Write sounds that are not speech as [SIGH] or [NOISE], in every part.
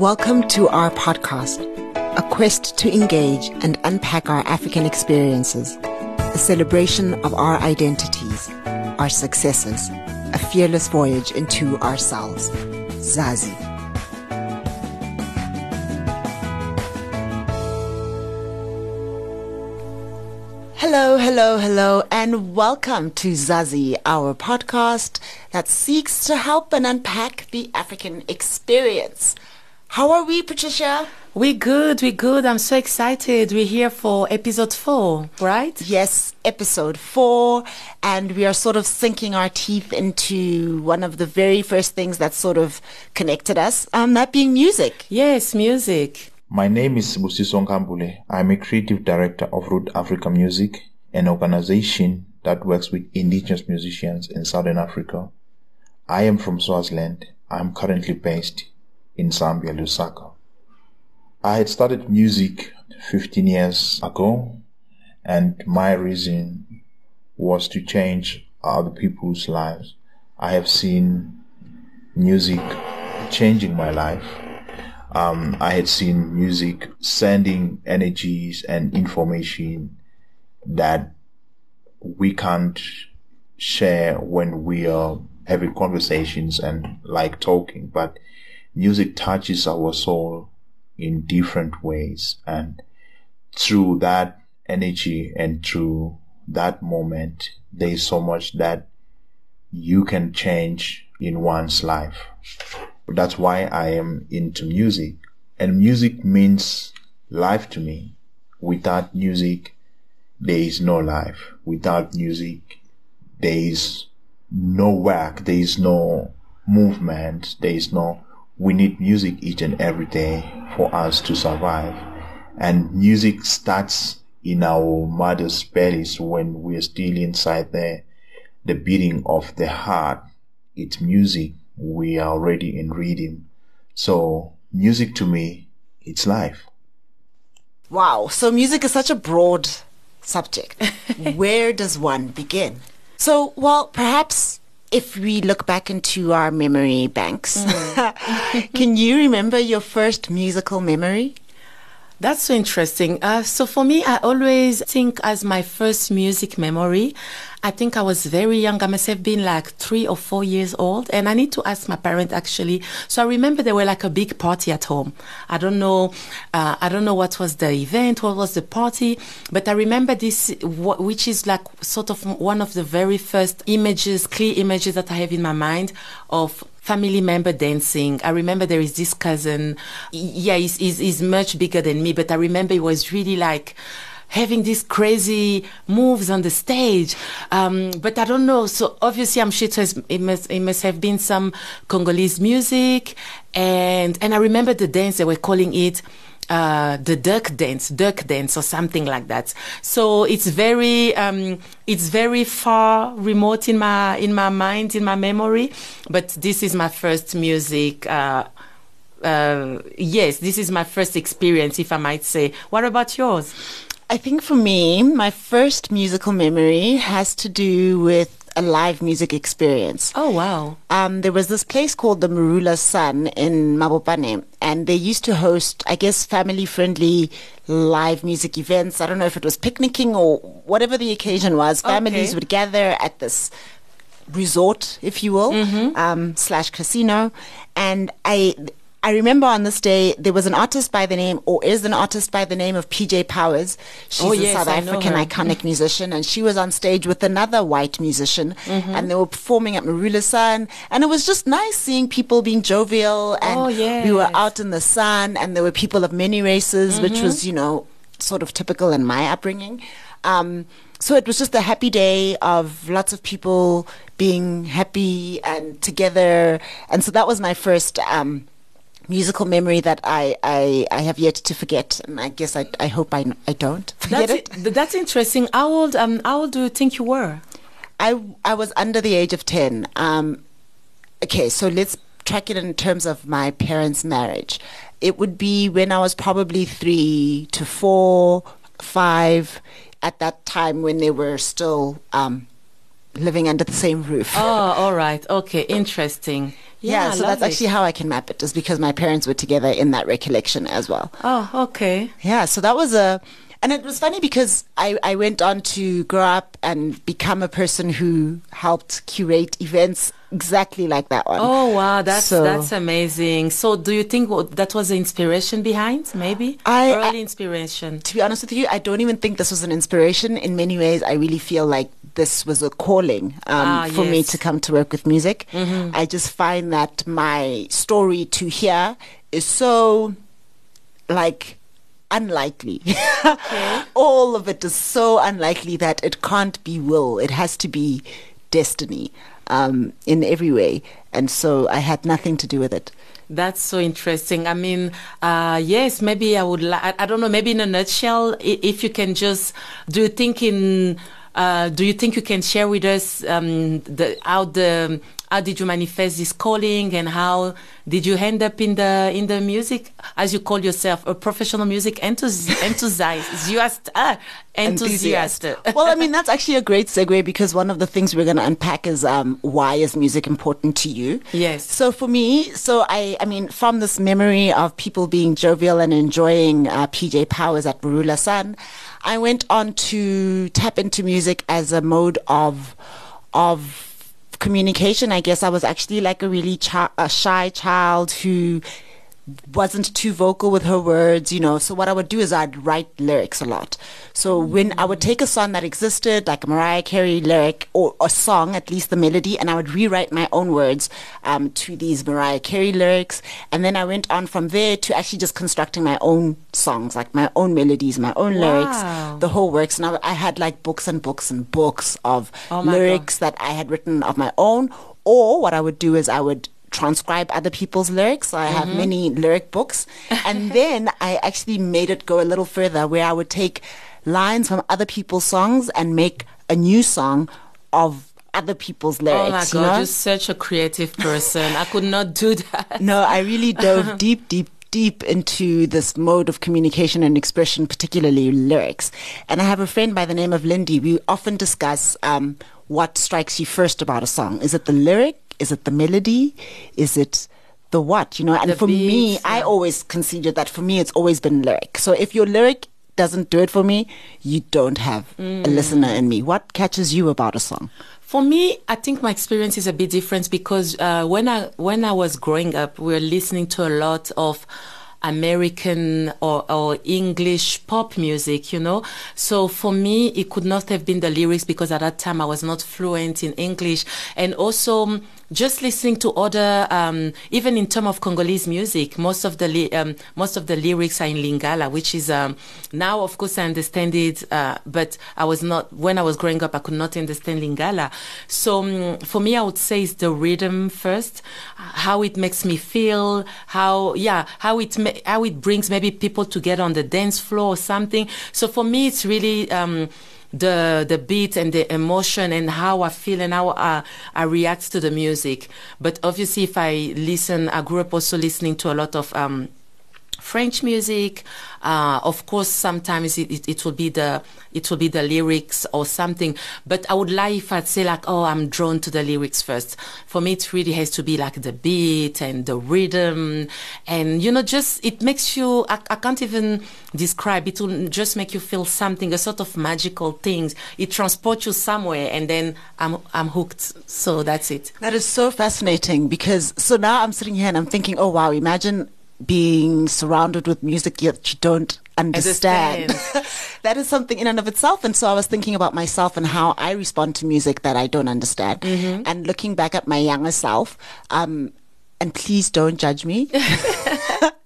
Welcome to our podcast, a quest to engage and unpack our African experiences, a celebration of our identities, our successes, a fearless voyage into ourselves. Zazi. Hello, hello, hello, and welcome to Zazi, our podcast that seeks to help and unpack the African experience. How are we, Patricia? We good, we good. I'm so excited. We're here for episode four, right? Yes, episode four, and we are sort of sinking our teeth into one of the very first things that sort of connected us, um, that being music. Yes, music. My name is Busiso Nkambule. I'm a creative director of Root Africa Music, an organization that works with indigenous musicians in Southern Africa. I am from Swaziland. I'm currently based in Zambia, Lusaka. I had started music 15 years ago and my reason was to change other people's lives. I have seen music changing my life um, I had seen music sending energies and information that we can't share when we are having conversations and like talking, but music touches our soul in different ways. And through that energy and through that moment, there is so much that you can change in one's life. That's why I am into music. And music means life to me. Without music, there is no life. Without music, there is no work. There is no movement. There is no, we need music each and every day for us to survive. And music starts in our mother's bellies when we're still inside there. The beating of the heart. It's music we are already in rhythm. So music to me, it's life. Wow. So music is such a broad subject. [LAUGHS] Where does one begin? So, well, perhaps if we look back into our memory banks, mm. [LAUGHS] can you remember your first musical memory? That's so interesting. Uh, so for me, I always think as my first music memory, I think I was very young. I must have been like three or four years old. And I need to ask my parent actually. So I remember there were like a big party at home. I don't know, uh, I don't know what was the event, what was the party, but I remember this, which is like sort of one of the very first images, clear images that I have in my mind of family member dancing. I remember there is this cousin. Yeah, he's, he's, he's much bigger than me, but I remember it was really like, having these crazy moves on the stage. Um, but I don't know. So obviously, I'm sure it, must, it must have been some Congolese music. And, and I remember the dance, they were calling it uh, the duck dance, duck dance, or something like that. So it's very, um, it's very far remote in my in my mind, in my memory. But this is my first music. Uh, uh, yes, this is my first experience, if I might say. What about yours? I think for me, my first musical memory has to do with a live music experience. Oh wow! Um, there was this place called the Morula Sun in Mabopane, and they used to host, I guess, family-friendly live music events. I don't know if it was picnicking or whatever the occasion was. Families okay. would gather at this resort, if you will, mm-hmm. um, slash casino, and I I remember on this day there was an artist by the name, or is an artist by the name of PJ Powers. She's oh, yes, a South I African iconic musician, and she was on stage with another white musician, mm-hmm. and they were performing at Morula Sun, and it was just nice seeing people being jovial, and oh, yes. we were out in the sun, and there were people of many races, mm-hmm. which was you know sort of typical in my upbringing. Um, so it was just a happy day of lots of people being happy and together, and so that was my first. Um, musical memory that I, I, I have yet to forget, and I guess I, I hope I, I don't [LAUGHS] forget that's it. That's interesting. How old um how old do you think you were? I I was under the age of ten. Um, okay, so let's track it in terms of my parents' marriage. It would be when I was probably three to four, five, at that time when they were still um, living under the same roof. Oh, all right. Okay, interesting. Yeah, I so that's it. actually how I can map it, is because my parents were together in that recollection as well. Oh, okay. Yeah, so that was a, and it was funny because I, I went on to grow up and become a person who helped curate events exactly like that one. Oh wow, that's So- that's amazing. So, do you think that was the inspiration behind? Maybe I- early I- inspiration. to be honest with you, I don't even think this was an inspiration. In many ways, I really feel like this was a calling um, Ah, for me to come to work with music. I just find that my story to hear is so like unlikely. [LAUGHS] All of it is so unlikely that it can't be will. It has to be destiny um, in every way. And so I had nothing to do with it. That's so interesting. I mean, uh, yes, maybe I would. Li- I, don't know. Maybe in a nutshell, if you can just, do you think in, uh, do you think you can share with us um, the how the how did you manifest this calling and how did you end up in the in the music as you call yourself a professional music enthusi- [LAUGHS] enthusiast uh, enthusiast. well, I mean, that's actually a great segue because one of the things we're going to unpack is um, why is music important to you? Yes. So for me, so I, I mean, from this memory of people being jovial and enjoying uh, PJ Powers at Morula Sun, I went on to tap into music as a mode of, of communication. I guess I was actually like a really chi- a shy child who wasn't too vocal with her words, you know. So what I would do is I'd write lyrics a lot. So when I would take a song that existed, like a Mariah Carey lyric or a song, at least the melody, and I would rewrite my own words um, to these Mariah Carey lyrics, and then I went on from there to actually just constructing my own songs, like my own melodies, my own Wow. lyrics, the whole works. And I, I had like books and books and books of Oh my God. lyrics that I had written of my own. Or what I would do is I would transcribe other people's lyrics. So I have Mm-hmm. many lyric books. And [LAUGHS] then I actually made it go a little further where I would take lines from other people's songs and make a new song of other people's lyrics. Oh my you god, know? you're such a creative person. I could not do that. No, I really dove [LAUGHS] deep, deep, deep into this mode of communication and expression, particularly lyrics. And I have a friend by the name of Lindy. We often discuss um, what strikes you first about a song. Is it the lyric? Is it the melody? Is it the what? You know, and The for me, beats, I always consider that for me, it's always been lyric. So if your lyric doesn't do it for me, you don't have a listener in me. What catches you about a song? For me, I think my experience is a bit different because uh, when I when I was growing up, we were listening to a lot of American or, or English pop music, you know. So for me, it could not have been the lyrics because at that time I was not fluent in English, and also just listening to other, um, even in terms of Congolese music, most of the li- um, most of the lyrics are in Lingala, which is um, now, of course, I understand it, uh, but I was not when I was growing up, I could not understand Lingala. So um, for me, I would say it's the rhythm first, how it makes me feel, how yeah, how it ma- how it brings maybe people together on the dance floor or something. So for me, it's really. The the beat and the emotion and how I feel and how I, I react to the music. But obviously, if I listen, I grew up also listening to a lot of um, French music. Uh, of course, sometimes it, it, it will be the it will be the lyrics or something. But I would lie if I'd say like, oh, I'm drawn to the lyrics first. For me, it really has to be like the beat and the rhythm, and you know, just it makes you. I, I can't even describe. It will just make you feel something, a sort of magical things. It transports you somewhere, and then I'm I'm hooked. So that's it. That is so fascinating because so now I'm sitting here and I'm thinking, oh wow, imagine being surrounded with music yet you don't understand. [LAUGHS] that is something in and of itself. And so I was thinking about myself and how I respond to music that I don't understand. And looking back at my younger self, um, and please don't judge me. [LAUGHS] [LAUGHS]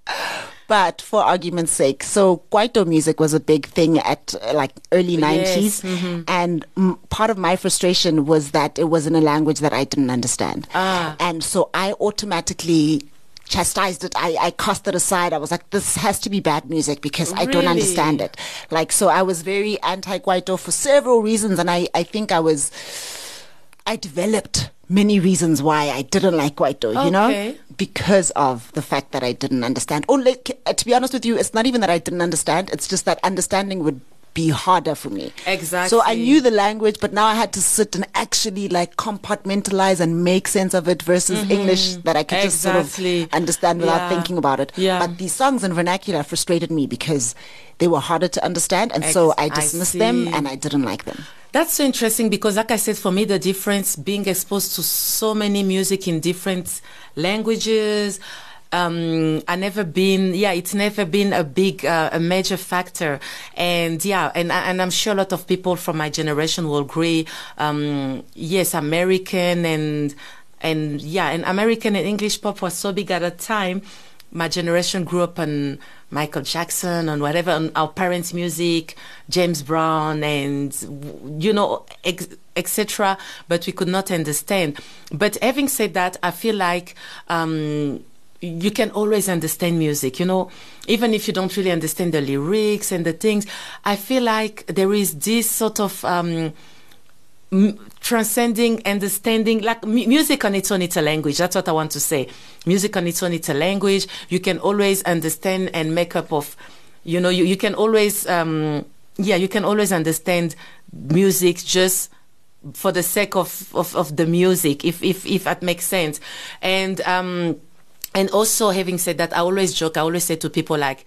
But for argument's sake, so Kwaito music was a big thing at uh, like early 90s. Yes, And mm, part of my frustration was that it was in a language that I didn't understand. Ah. And so I automatically chastised it. I, I cast it aside. I was like, this has to be bad music because I don't understand it. Like, so I was very anti Kwaito for several reasons. And I, I think I was, I developed many reasons why I didn't like Kwaito, you know? Because of the fact that I didn't understand. Or like, uh, to be honest with you, it's not even that I didn't understand. It's just that understanding would be harder for me. Exactly. So I knew the language, but now I had to sit and actually like compartmentalize and make sense of it versus English that I could just sort Mm-hmm. Of understand without Yeah. thinking about it. Yeah. But these songs in vernacular frustrated me because they were harder to understand, and so Ex- I I dismissed them and I didn't like them. That's so interesting because, like I said, for me, the difference being exposed to so many music in different languages. Um, I never been, yeah, it's never been a big, uh, a major factor, and yeah, and and I'm sure a lot of people from my generation will agree. Um, yes, American and and yeah, and American and English pop was so big at the time. My generation grew up on Michael Jackson and whatever, on our parents' music, James Brown, and you know, etc. But we could not understand. But having said that, I feel like. Um, you can always understand music, you know, even if you don't really understand the lyrics and the things. I feel like there is this sort of um, transcending understanding like mu- music on its own it's a language that's what i want to say. Music on its own it's a language. You can always understand and make up of you know you, you can always um yeah you can always understand music just for the sake of, of, of the music if, if if that makes sense. And um and also having said that i always joke i always say to people like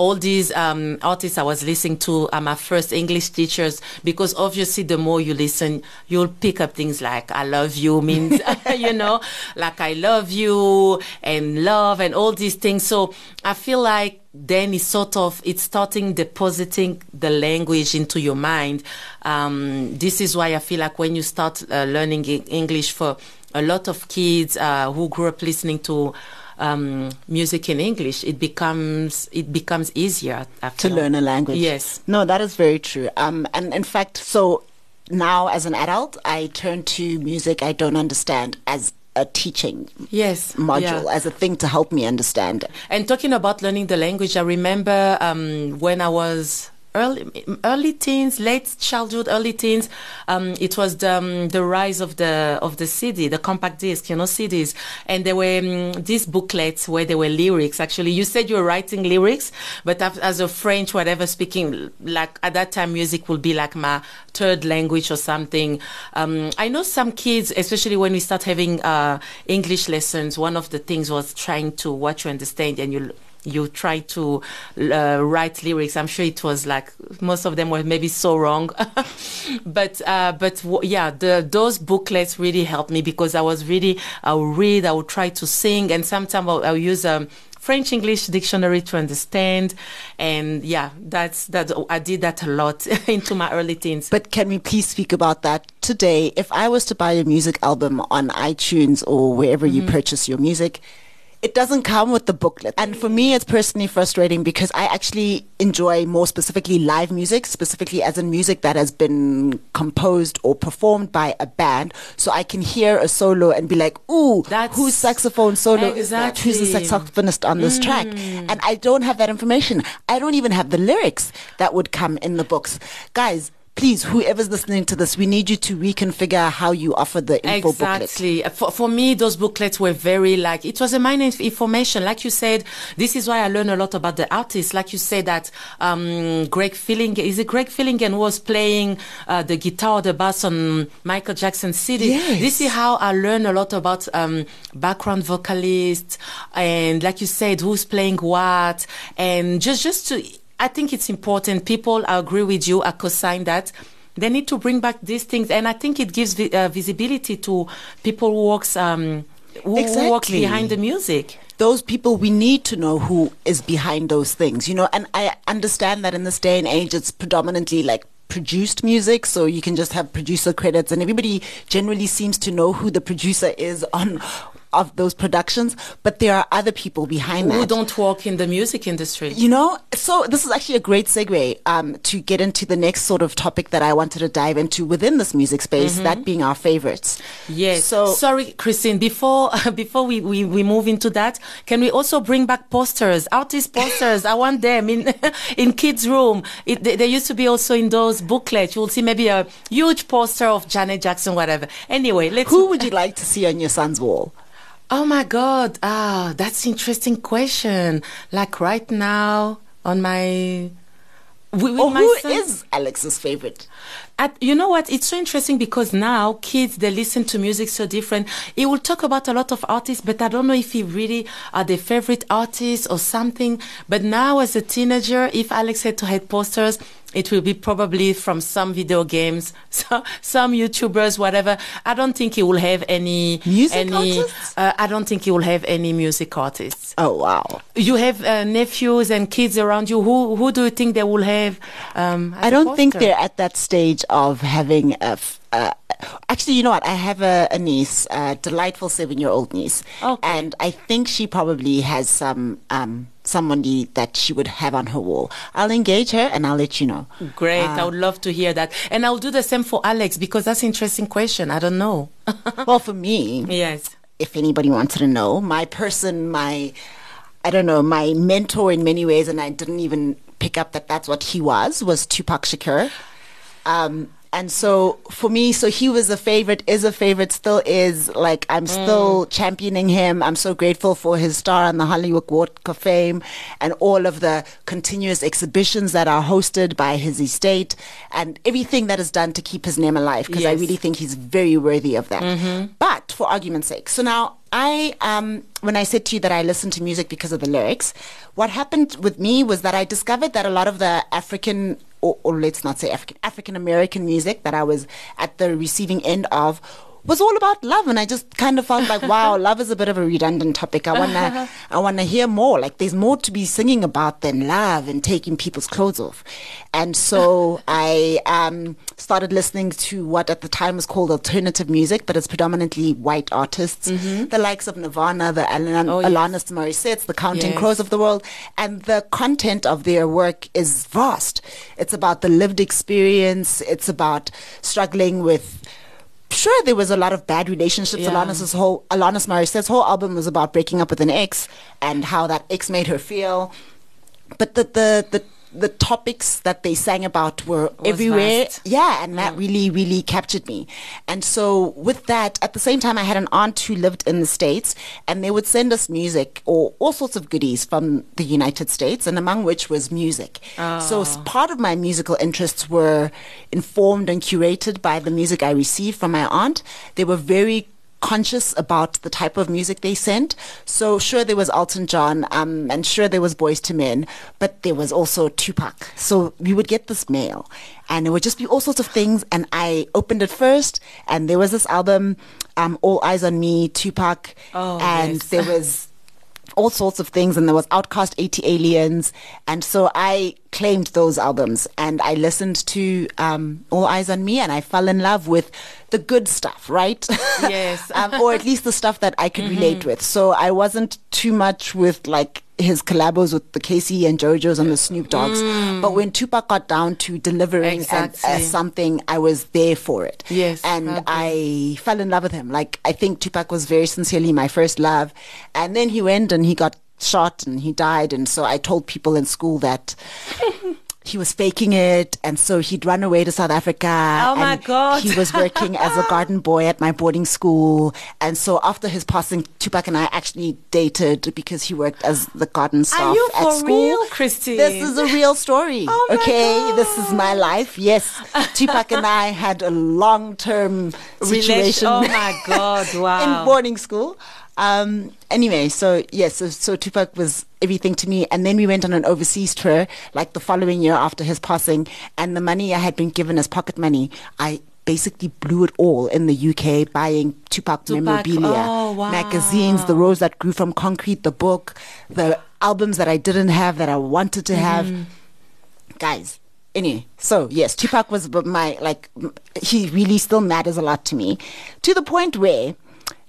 all these um, artists I was listening to are my first English teachers because obviously the more you listen, you'll pick up things like I love you means, [LAUGHS] you know, like I love you and love and all these things. So I feel like then it's sort of, it's starting depositing the language into your mind. Um, this is why I feel like when you start uh, learning English for a lot of kids uh, who grew up listening to um, music in English, it becomes it becomes easier to feel. learn a language. Yes. No, that is very true. Um, and in fact, so now as an adult, I turn to music I don't understand as a teaching Yes, module, yeah. as a thing to help me understand. And talking about learning the language, I remember um, when I was early early teens, late childhood, early teens. Um, it was the, um, the rise of the of the CD, the compact disc, you know, CDs, and there were um, these booklets where there were lyrics. Actually, you said you were writing lyrics, but as, a French, whatever speaking, like at that time, music will be like my third language or something. Um, I know some kids, especially when we start having uh, English lessons. One of the things was trying to what you understand and you you try to uh, write lyrics. I'm sure it was like most of them were maybe so wrong, [LAUGHS] but uh, but w- yeah, the those booklets really helped me because I was really I would read, I would try to sing, and sometimes I'll, I'll use a French English dictionary to understand, and yeah, that's that. I did that a lot [LAUGHS] into my early teens. But can we please speak about that today? If I was to buy a music album on iTunes or wherever you purchase your music, it doesn't come with the booklet. And for me, it's personally frustrating because I actually enjoy more specifically live music, specifically as in music that has been composed or performed by a band. So I can hear a solo and be like, ooh, That's- whose saxophone solo is that? Who's the saxophonist on this track? Mm. And I don't have that information. I don't even have the lyrics that would come in the books. Guys, please, whoever's listening to this, we need you to reconfigure how you offer the info booklet. Exactly. For, for me, those booklets were very like, it was a minor inf- information. Like you said, this is why I learned a lot about the artists. Like you said that, um, Greg Filling, is it Greg Fillinger was playing, uh, the guitar or the bass on Michael Jackson's CD. Yes. This is how I learned a lot about, um, background vocalists and like you said, who's playing what and just, just to, I think it's important. People, I agree with you, I co-sign that. They need to bring back these things, and I think it gives vi- uh, visibility to people who works um, who, who works behind the music. those people we need to know who is behind those things you know and i understand that in this day and age it's predominantly like produced music so you can just have producer credits and everybody generally seems to know who the producer is on of those productions but there are other people behind Who that Who don't work in the music industry. you know, so this is actually a great segue um, to get into the next sort of topic that I wanted to dive into within this music space, that being our favorites. Yes. So sorry, Christine. Before [LAUGHS] before we, we, we move into that, can we also bring back posters, artist posters? I want them in [LAUGHS] in kids' room. It, they, they used to be also in those booklets. You will see maybe a huge poster of Janet Jackson, whatever. Anyway, let's. who would you like to see on your son's wall? Oh my God! Ah, that's interesting question. Like right now on my or my who son- is Alex's favorite? At, you know what? It's so interesting because now kids they listen to music so different. He will talk about a lot of artists, but I don't know if he really are their favorite artists or something. But now, as a teenager, if Alex had to head posters, it will be probably from some video games, [LAUGHS] so, some YouTubers, whatever. I don't think he will have any Music any. artists? Uh, I don't think he will have any music artists. Oh wow! You have uh, nephews and kids around you. Who who do you think they will have? Um, I don't think they're at that stage of having a. F- uh, actually, you know what? I have a, a niece, a delightful seven-year-old niece, Okay. and I think she probably has some um, somebody that she would have on her wall. I'll engage her and I'll let you know. Great. Uh, I would love to hear that. And I'll do the same for Alex because that's an interesting question. I don't know. [LAUGHS] well, for me, yes. if anybody wanted to know, my person, my, I don't know, my mentor in many ways, and I didn't even pick up that that's what he was, was Tupac Shakur. Um, and so for me, so he was a favorite, is a favorite, still is. Like I'm still championing him. I'm so grateful for his star on the Hollywood Walk of Fame and all of the continuous exhibitions that are hosted by his estate and everything that is done to keep his name alive. Because I really think he's very worthy of that. But for argument's sake, so now I, um, when I said to you that I listened to music because of the lyrics, what happened with me was that I discovered that a lot of the African, or, or let's not say African, African American music that I was at the receiving end of was all about love and I just kind of felt like wow [LAUGHS] love is a bit of a redundant topic. I want to I want to hear more. Like there's more to be singing about than love and taking people's clothes off. And so [LAUGHS] I um, started listening to what at the time was called alternative music but it's predominantly white artists the likes of Nirvana the Alan- Oh, yes. Alanis Morissette's the Counting Yes. Crows of the world. And the content of their work is vast. It's about the lived experience. It's about struggling with sure there was a lot of bad relationships. Yeah. Alanis's whole Alanis Morissette's whole album was about breaking up with an ex and how that ex made her feel. But the the the the topics that they sang about were everywhere. vast. Yeah, and that mm. really, really captured me. And so with that, at the same time, I had an aunt who lived in the States and they would send us music or all sorts of goodies from the United States and among which was music. So ah. part of my musical interests were informed and curated by the music I received from my aunt. They were very conscious about the type of music they sent. So sure there was Elton John, um, and sure there was Boyz II Men, but there was also Tupac. So we would get this mail, and it would just be all sorts of things. And I opened it first, and there was this album, um, All Eyez on Me, Tupac, Oh, and yes. there was all sorts of things and there was OutKast ATLiens and so i claimed those albums and i listened to um, All Eyez on Me and i fell in love with the good stuff right Yes. [LAUGHS] um, or at least the stuff that i could relate with so i wasn't too much with like his collabos with the K-Ci and JoJo's and the Snoop Doggs. But when Tupac got down to delivering and, uh, something, I was there for it. Yes, And I I fell in love with him. Like I think Tupac was very sincerely my first love, and then he went and he got shot and he died, and so I told people in school that. [LAUGHS] He was faking it, and so he'd run away to South Africa. Oh, my God. He was working as a garden [LAUGHS] boy at my boarding school, and so after his passing, Tupac and I actually dated because he worked as the garden staff you at for school. real, Christy? This is a real story. [LAUGHS] Oh, my okay, this is my life. Yes, Tupac and I had a long-term [LAUGHS] situation Relation- Oh my God! Wow. in boarding school. Um, anyway, so yes, so, so Tupac was everything to me. And then we went on an overseas tour, like the following year after his passing. And the money I had been given as pocket money, I basically blew it all in the UK buying Tupac, Tupac, memorabilia, oh, wow. magazines, The Rose That Grew from Concrete, the book, the albums that I didn't have that I wanted to have. Mm-hmm. Guys, anyway, so yes, Tupac was my, like, he really still matters a lot to me. To the point where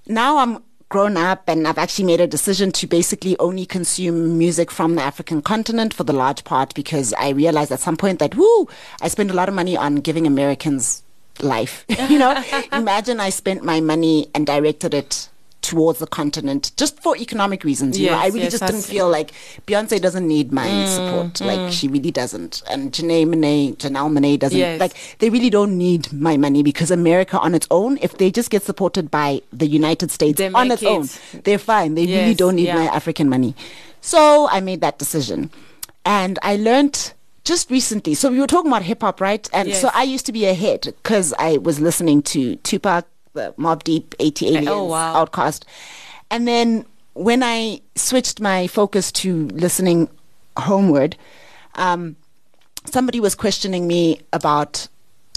now I'm grown up and I've actually made a decision to basically only consume music from the African continent for the large part because I realized at some point that, whoo, I spend a lot of money on giving Americans life. [LAUGHS] you know, [LAUGHS] imagine I spent my money and directed it towards the continent just for economic reasons. You know, I really yes, just didn't feel like Beyonce doesn't need my mm, support. Mm. Like she really doesn't. And Janae Monet, Janelle Monáe doesn't Yes. like they really don't need my money because America on its own, if they just get supported by the United States They on its own, it. they're fine. They really don't need yeah. my African money. So I made that decision. And I learned just recently, so we were talking about hip hop, right? And Yes. so I used to be a head because I was listening to Tupac, the Mobb Deep, ATLiens, Oh, wow. OutKast. And then when I switched my focus to listening homeward, um, somebody was questioning me about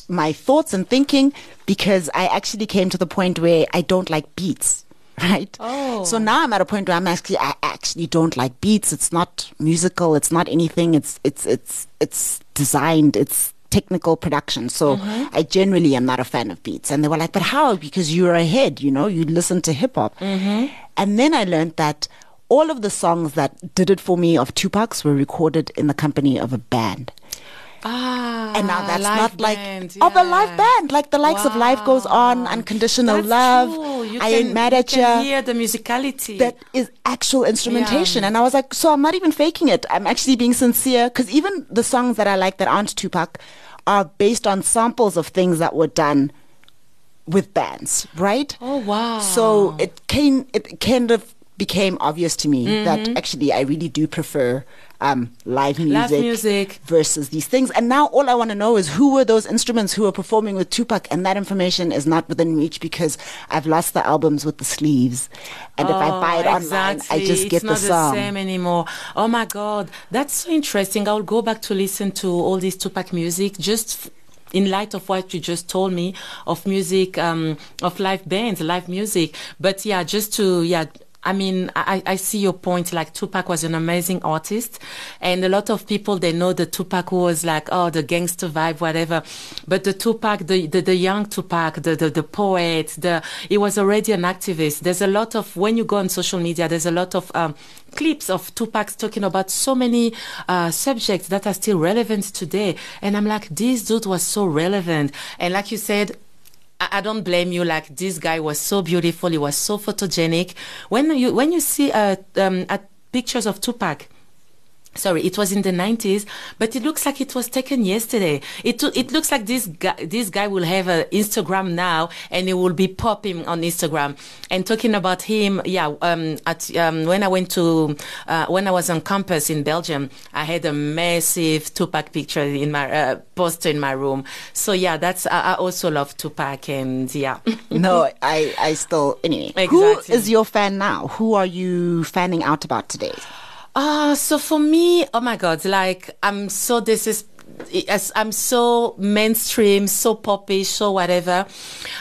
my thoughts and thinking because I actually came to the point where I don't like beats. [LAUGHS] Right. Oh. So now I'm at a point where I'm actually I actually don't like beats. It's not musical. It's not anything. It's it's it's it's designed. It's technical production. So mm-hmm. I generally am not a fan of beats. And they were like, "But how? Because you're ahead. You know, you listen to hip hop." Mm-hmm. And then I learned that all of the songs that did it for me of Tupac's were recorded in the company of a band. Ah, And now that's not like band, of a live band, like the likes of Life Goes On, Wow. Unconditional That's Love, true. You I can- Ain't Mad you at can Ya. hear the musicality. That is actual instrumentation. Yeah. And I was like, so I'm not even faking it. I'm actually being sincere. Because even the songs that I like that aren't Tupac are based on samples of things that were done with bands, right? oh wow. So it came, it kind of became obvious to me Mm-hmm. that actually I really do prefer um, live music, Live music. versus these things. And now all I want to know is who were those instruments who were performing with Tupac, and that information is not within reach because I've lost the albums with the sleeves, and if I buy it Oh, online, I just get it's the not song. the same anymore. Oh my god, that's so interesting. I'll go back to listen to all this Tupac music just. f- in light of what you just told me of music, um, of live bands, live music, but yeah, just to yeah, I mean, I, I see your point. Like Tupac was an amazing artist, and a lot of people they know the Tupac was like, oh, the gangster vibe, whatever. But the Tupac, the the, the young Tupac, the, the the poet, the he was already an activist. There's a lot of when you go on social media, there's a lot of um, clips of Tupac's talking about so many uh, subjects that are still relevant today. And I'm like, this dude was so relevant. And like you said, I don't blame you. Like this guy was so beautiful. He was so photogenic. When you when you see uh, um, pictures of Tupac. Sorry, it was in the 90s, but it looks like it was taken yesterday. It it looks like this guy this guy will have an Instagram now, and it will be popping on Instagram. And talking about him, yeah. Um, at um, when I went to uh, when I was on campus in Belgium, I had a massive Tupac picture in my uh, poster in my room. So yeah, that's I, I also love Tupac, and yeah. [LAUGHS] no, I, I still anyway. Who Exactly. is your fan now? Who are you fanning out about today? Ah, so for me, oh my God, like I'm so this is. I'm so mainstream, so poppy, so whatever.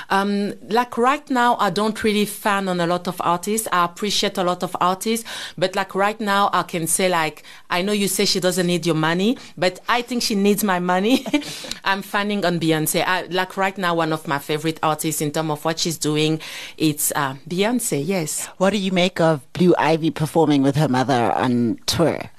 Um, like right now, I don't really fan on a lot of artists. I appreciate a lot of artists, but like right now, I can say like I know you say she doesn't need your money, but I think she needs my money. [LAUGHS] I'm fanning on Beyonce. I, like right now, one of my favorite artists in terms of what she's doing, it's uh, Beyonce. Yes. What do you make of Blue Ivy performing with her mother on tour?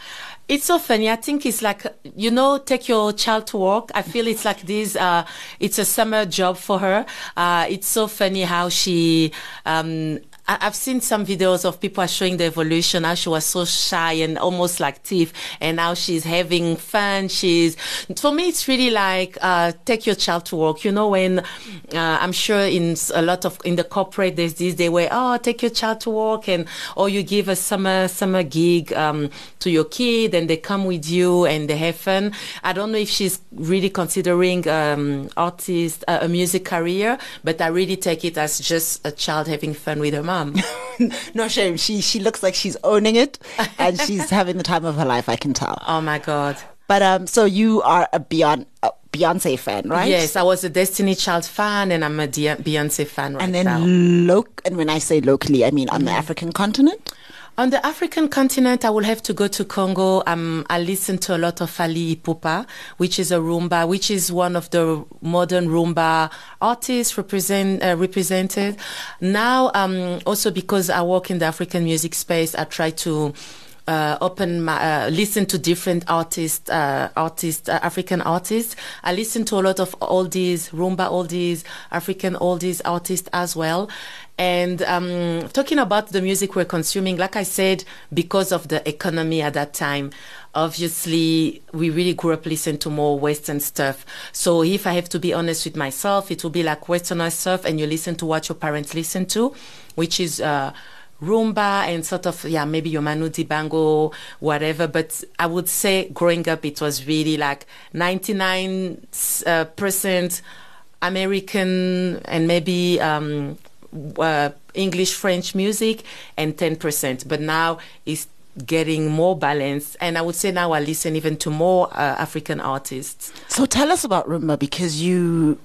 It's so funny. I think it's like, you know, take your child to work. I feel it's like this, uh, it's a summer job for her. Uh, it's so funny how she, um, I- I've seen some videos of people showing the evolution, how she was so shy and almost like Tiff, and now she's having fun. She's, for me, it's really like, uh, take your child to work. You know, when, uh, I'm sure in a lot of, in the corporate, there's this day where, oh, take your child to work and, or you give a summer, summer gig, um, to your kid and they come with you and they have fun. I don't know if she's really considering, um, artist, uh, a music career, but I really take it as just a child having fun with her mom. [LAUGHS] no shame. She she looks like she's owning it, and she's [LAUGHS] having the time of her life. I can tell. oh my God. But um, so you are a Beyonce, a Beyonce fan, right? Yes, I was a Destiny Child fan and I'm a Beyonce fan right now. And then now. loc and when I say locally, I mean on the African continent. On the African continent, I will have to go to Congo. Um, I listen to a lot of Fally Ipupa, which is a rumba, which is one of the modern rumba artists represent, uh, represented. Now, um, also because I work in the African music space, I try to uh, open my uh, listen to different artists, uh, artists, uh, African artists. I listen to a lot of oldies, rumba oldies, African oldies artists as well. And um, talking about the music we're consuming, like I said, because of the economy at that time, obviously we really grew up listening to more Western stuff. So if I have to be honest with myself, it will be like Westernized stuff, and you listen to what your parents listen to, which is. Uh, and sort of yeah maybe your Manu Dibango whatever. But I would say growing up it was really like ninety nine uh, percent American and maybe. Um, uh, English French music and 10%. But now it's getting more balanced. And I would say now I listen even to more uh, African artists. So tell us about rumba because you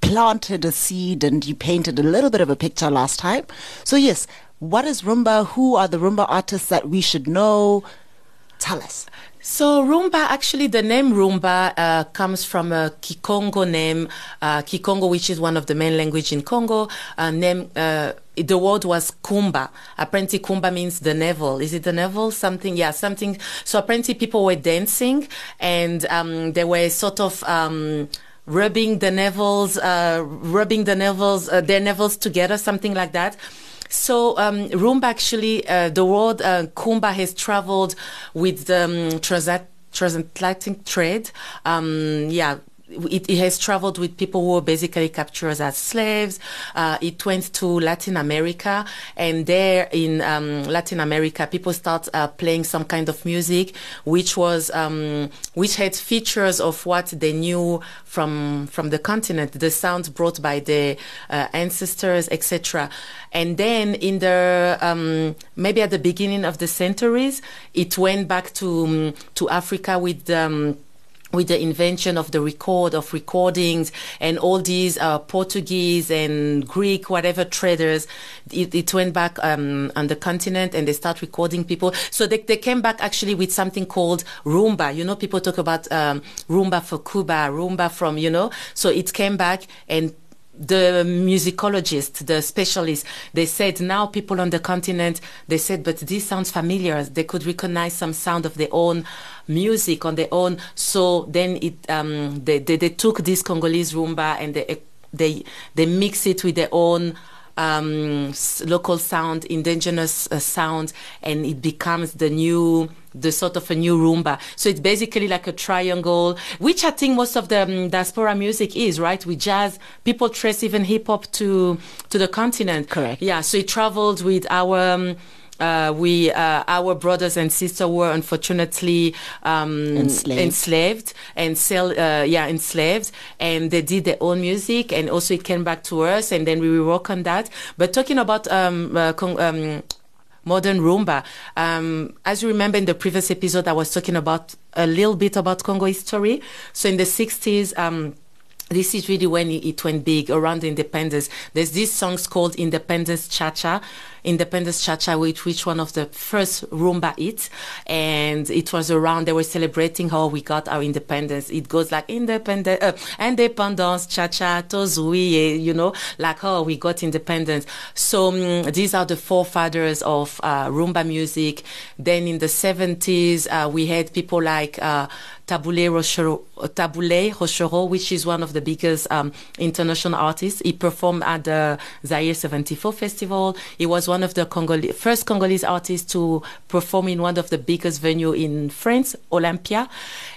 planted a seed and you painted a little bit of a picture last time. So, yes, what is rumba? Who are the rumba artists that we should know? Tell us. So rumba, actually, the name rumba uh, comes from a Kikongo name, uh, Kikongo, which is one of the main language in Congo. Uh, name uh, the word was kumba. Apparently, kumba means the navel. Is it the navel? Something, yeah, something. So apparently, people were dancing, and um, they were sort of. Um, rubbing the navels, uh, rubbing the navels, uh, their navels together, something like that. So um, Rumba actually, uh, the word uh, Kumba has traveled with the um, transatlantic trade. Um, yeah, it, it, has traveled with people who were basically captured as slaves. Uh, it went to Latin America, and there in um, Latin America, people start uh, playing some kind of music, which was um, which had features of what they knew from from the continent, the sounds brought by the uh, ancestors, etc. And then in the um, maybe at the beginning of the centuries, it went back to um, to Africa with um, with the invention of the record of recordings and all these uh, Portuguese and Greek whatever traders, it, it went back um, on the continent and they start recording people. So they, they came back actually with something called rumba. You know, people talk about um, rumba for Cuba, rumba from you know. So it came back and the musicologists, the specialists, they said now people on the continent, they said, but this sounds familiar. They could recognize some sound of their own music on their own. So then it, um, they, they, they took this Congolese rumba and they, they, they mix it with their own um, local sound, indigenous uh, sound, and it becomes the new, the sort of a new rumba. So it's basically like a triangle, which I think most of the um, diaspora music is, right? With jazz, people trace even hip hop to to the continent. Correct. Yeah. So it traveled with our. Um, uh, we uh, our brothers and sisters were unfortunately um, enslaved. enslaved. and sell uh, yeah enslaved and they did their own music and also it came back to us and then we work on that but talking about um, uh, um, modern rumba. Um, as you remember in the previous episode, I was talking about a little bit about Congo history. So in the 60s, um, this is really when it went big around independence. There's these songs called Independence Cha Cha, Independence Cha-Cha, which, which one of the first rumba hits. And it was around, they were celebrating how we got our independence. It goes like independence, uh, independence, Cha-Cha, Tozui, you know, like how we got independence. So um, these are the forefathers of uh, rumba music. Then in the 70s, uh, we had people like uh, Tabu Ley Rochereau, which is one of the biggest um, international artists. He performed at the Zaire 74 Festival. He was one of the first Congolese artists to perform in one of the biggest venue in France, Olympia.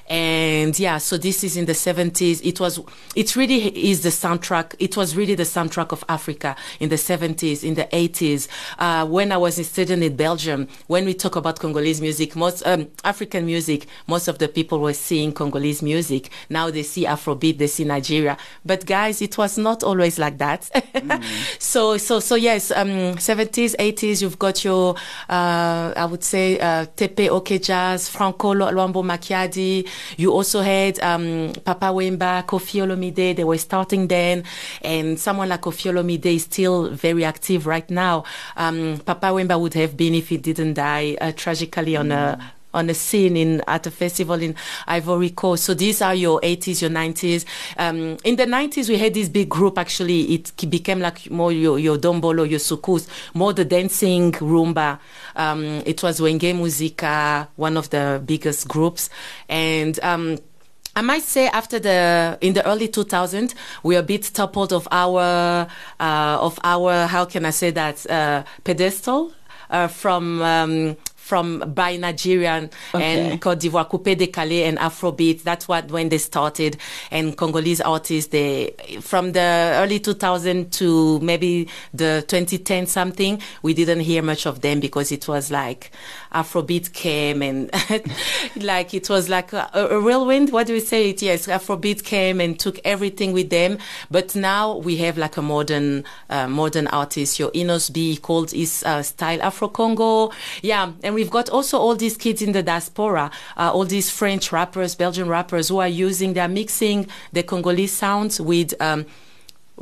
And yeah, so this is in the 70s. It was, it really is the soundtrack. It was really the soundtrack of Africa in the 70s, in the 80s. Uh, when I was in studying in Belgium, when we talk about Congolese music, most um, African music, most of the people were seeing Congolese music. Now they see Afrobeat, they see Nigeria. But guys, it was not always like that. [LAUGHS] mm. So, so, so yes, um, 70s, 80s, you've got your, uh, I would say, uh, TPOK Jazz, Franco Luambo Makiadi, you also had um, Papa Wemba, Koffi Olomide. They were starting then, and someone like Koffi Olomide is still very active right now. Um, Papa Wemba would have been if he didn't die uh, tragically on a on a scene in at a festival in Ivory Coast. So these are your 80s, your 90s. Um, in the 90s, we had this big group. Actually, it became like more your your dombolo, your soukous, more the dancing rumba. Um, it was Wenge Musica, one of the biggest groups, and. Um, I might say after the in the early 2000s, we are a bit toppled of our uh, of our how can I say that uh, pedestal uh, from um, from by Nigerian Okay. and Cote d'Ivoire, Coupé-Décalé and Afrobeat. That's what when they started. And Congolese artists, they from the early 2000 to maybe the 2010 something, we didn't hear much of them because it was like Afrobeat came and [LAUGHS] like it was like a, a whirlwind. What do we say? It yes, Afrobeat came and took everything with them. But now we have like a modern, uh, modern artist. Your Innoss'B called his uh, style Afro Congo. Yeah, and we've got also all these kids in the diaspora, uh, all these French rappers, Belgian rappers who are using, they're mixing the Congolese sounds with. Um,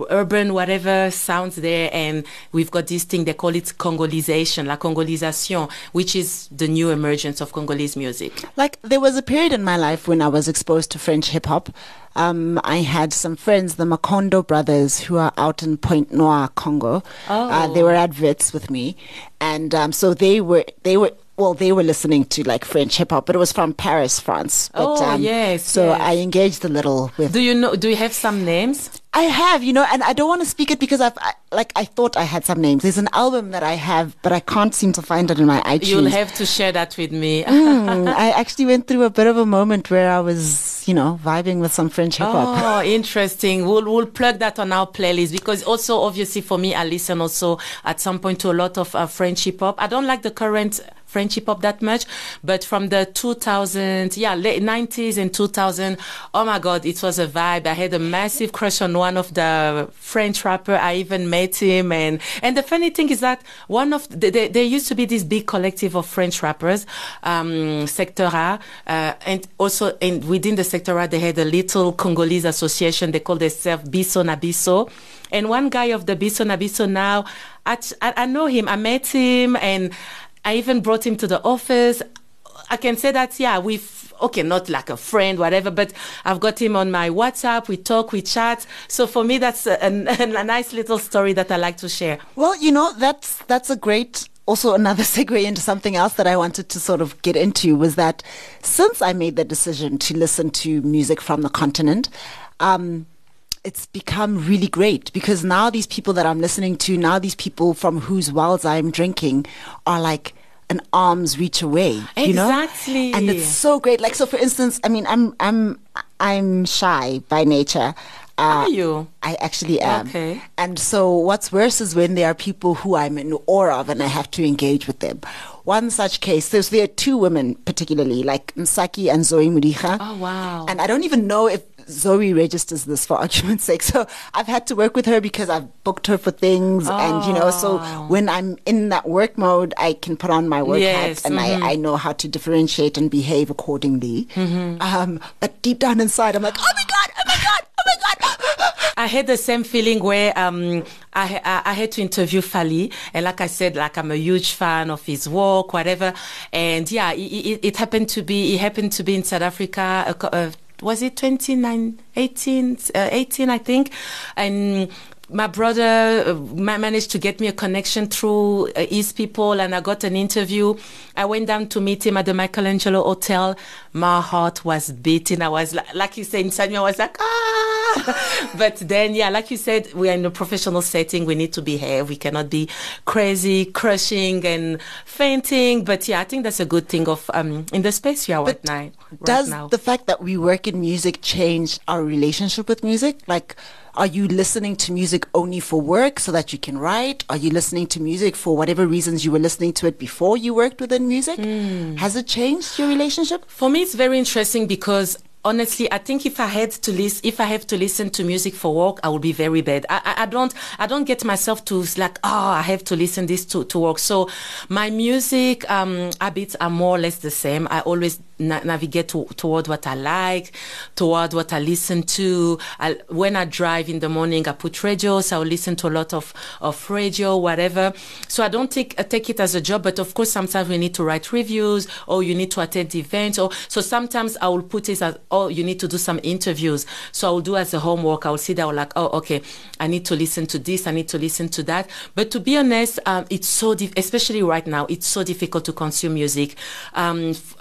urban whatever sounds there and we've got this thing they call it congolization la congolisation which is the new emergence of congolese music Like there was a period in my life when I was exposed to French hip hop. Um, I had some friends, the Makondo brothers, who are out in Pointe-Noire, Congo. Uh, they were adverts with me, and um, so they were they were. Well, they were listening to like French hip hop, but it was from Paris, France. But, Oh, yes, So yes. I engaged a little with do you know do you have some names I have, you know, and I don't want to speak it because I've, I, like, I thought I had some names. There's an album that I have, but I can't seem to find it in my iTunes. you'll have to share that with me Mm, I actually went through a bit of a moment where I was, you know, vibing with some French hip hop. Oh, [LAUGHS] interesting. We'll we'll plug that on our playlist because also obviously for me, I listen also at some point to a lot of uh, French hip hop. I don't like the current French hip hop that much, but from the 2000s, yeah, late 90s and 2000, oh my God, it was a vibe. I had a massive crush on one of the French rapper. I even met him, and and the funny thing is that one of the, the, there used to be this big collective of French rappers, um, Secteur Ä, uh, and also and within the Secteur Ä they had a little Congolese association. They called themselves Bisso Na Bisso. And one guy of the Bisso Na Bisso now, I I know him. I met him, and I even brought him to the office. I can say that, yeah, we've, okay, not like a friend, whatever, but I've got him on my WhatsApp. We talk, we chat. So for me, that's a, a, [LAUGHS] a nice little story that I like to share. Well, you know, that's that's a great also another [LAUGHS] segue into something else that I wanted to sort of get into was that since I made the decision to listen to music from the continent, um, it's become really great because now these people that I'm listening to, now these people from whose wells I'm drinking are like an arm's reach away. You know? Exactly. And it's so great. Like so for instance, I mean I'm I'm I'm shy by nature. Uh, Are you? I actually am. Okay. And so what's worse is when there are people who I'm in awe of and I have to engage with them. One such case, there's, there are two women particularly, like Nsaki and Zoe Modiga. Oh, wow. And I don't even know if Zoe registers this for argument's [LAUGHS] sake. So I've had to work with her because I've booked her for things. And, you know, so when I'm in that work mode, I can put on my work Yes, hat and I, I know how to differentiate and behave accordingly. Um, but deep down inside, I'm like, oh my God, oh my God, oh my God. [LAUGHS] I had the same feeling where um, I, I I had to interview Fally, and like I said, like I'm a huge fan of his work, whatever. And yeah, it, it, it happened to be he happened to be in South Africa. A, co- uh, was it 29, 18, uh, 18, I think, and. My brother uh, managed to get me a connection through uh, his people, and I got an interview. I went down to meet him at the Michelangelo Hotel. My heart was beating. I was like, like you said, inside me, I was like, ah. [LAUGHS] but then, yeah, like you said, we are in a professional setting. We need to behave. We cannot be crazy, crushing, and fainting. But yeah, I think that's a good thing of um in the space we are right now. Right Does now. the fact that we work in music change our relationship with music? Like, are you listening to music only for work so that you can write? Are you listening to music for whatever reasons you were listening to it before you worked within music? Hmm. Has it changed your relationship? For me, it's very interesting because honestly, I think if I had to listen, if I have to listen to music for work, I would be very bad. I, I, I don't, I don't get myself to like, oh, I have to listen this to, to work. So my music, um, habits are more or less the same. I always na- navigate to, toward what I like, toward what I listen to. I, when I drive in the morning, I put radio, so I'll listen to a lot of, of radio, whatever. So I don't take, uh, take it as a job, but of course, sometimes we need to write reviews or you need to attend events. Or, so sometimes I will put it as, oh, you need to do some interviews. So I will do as a homework. I will sit down like, oh, okay, I need to listen to this. I need to listen to that. But to be honest, um, it's so, dif- especially right now, it's so difficult to consume music. Um, f-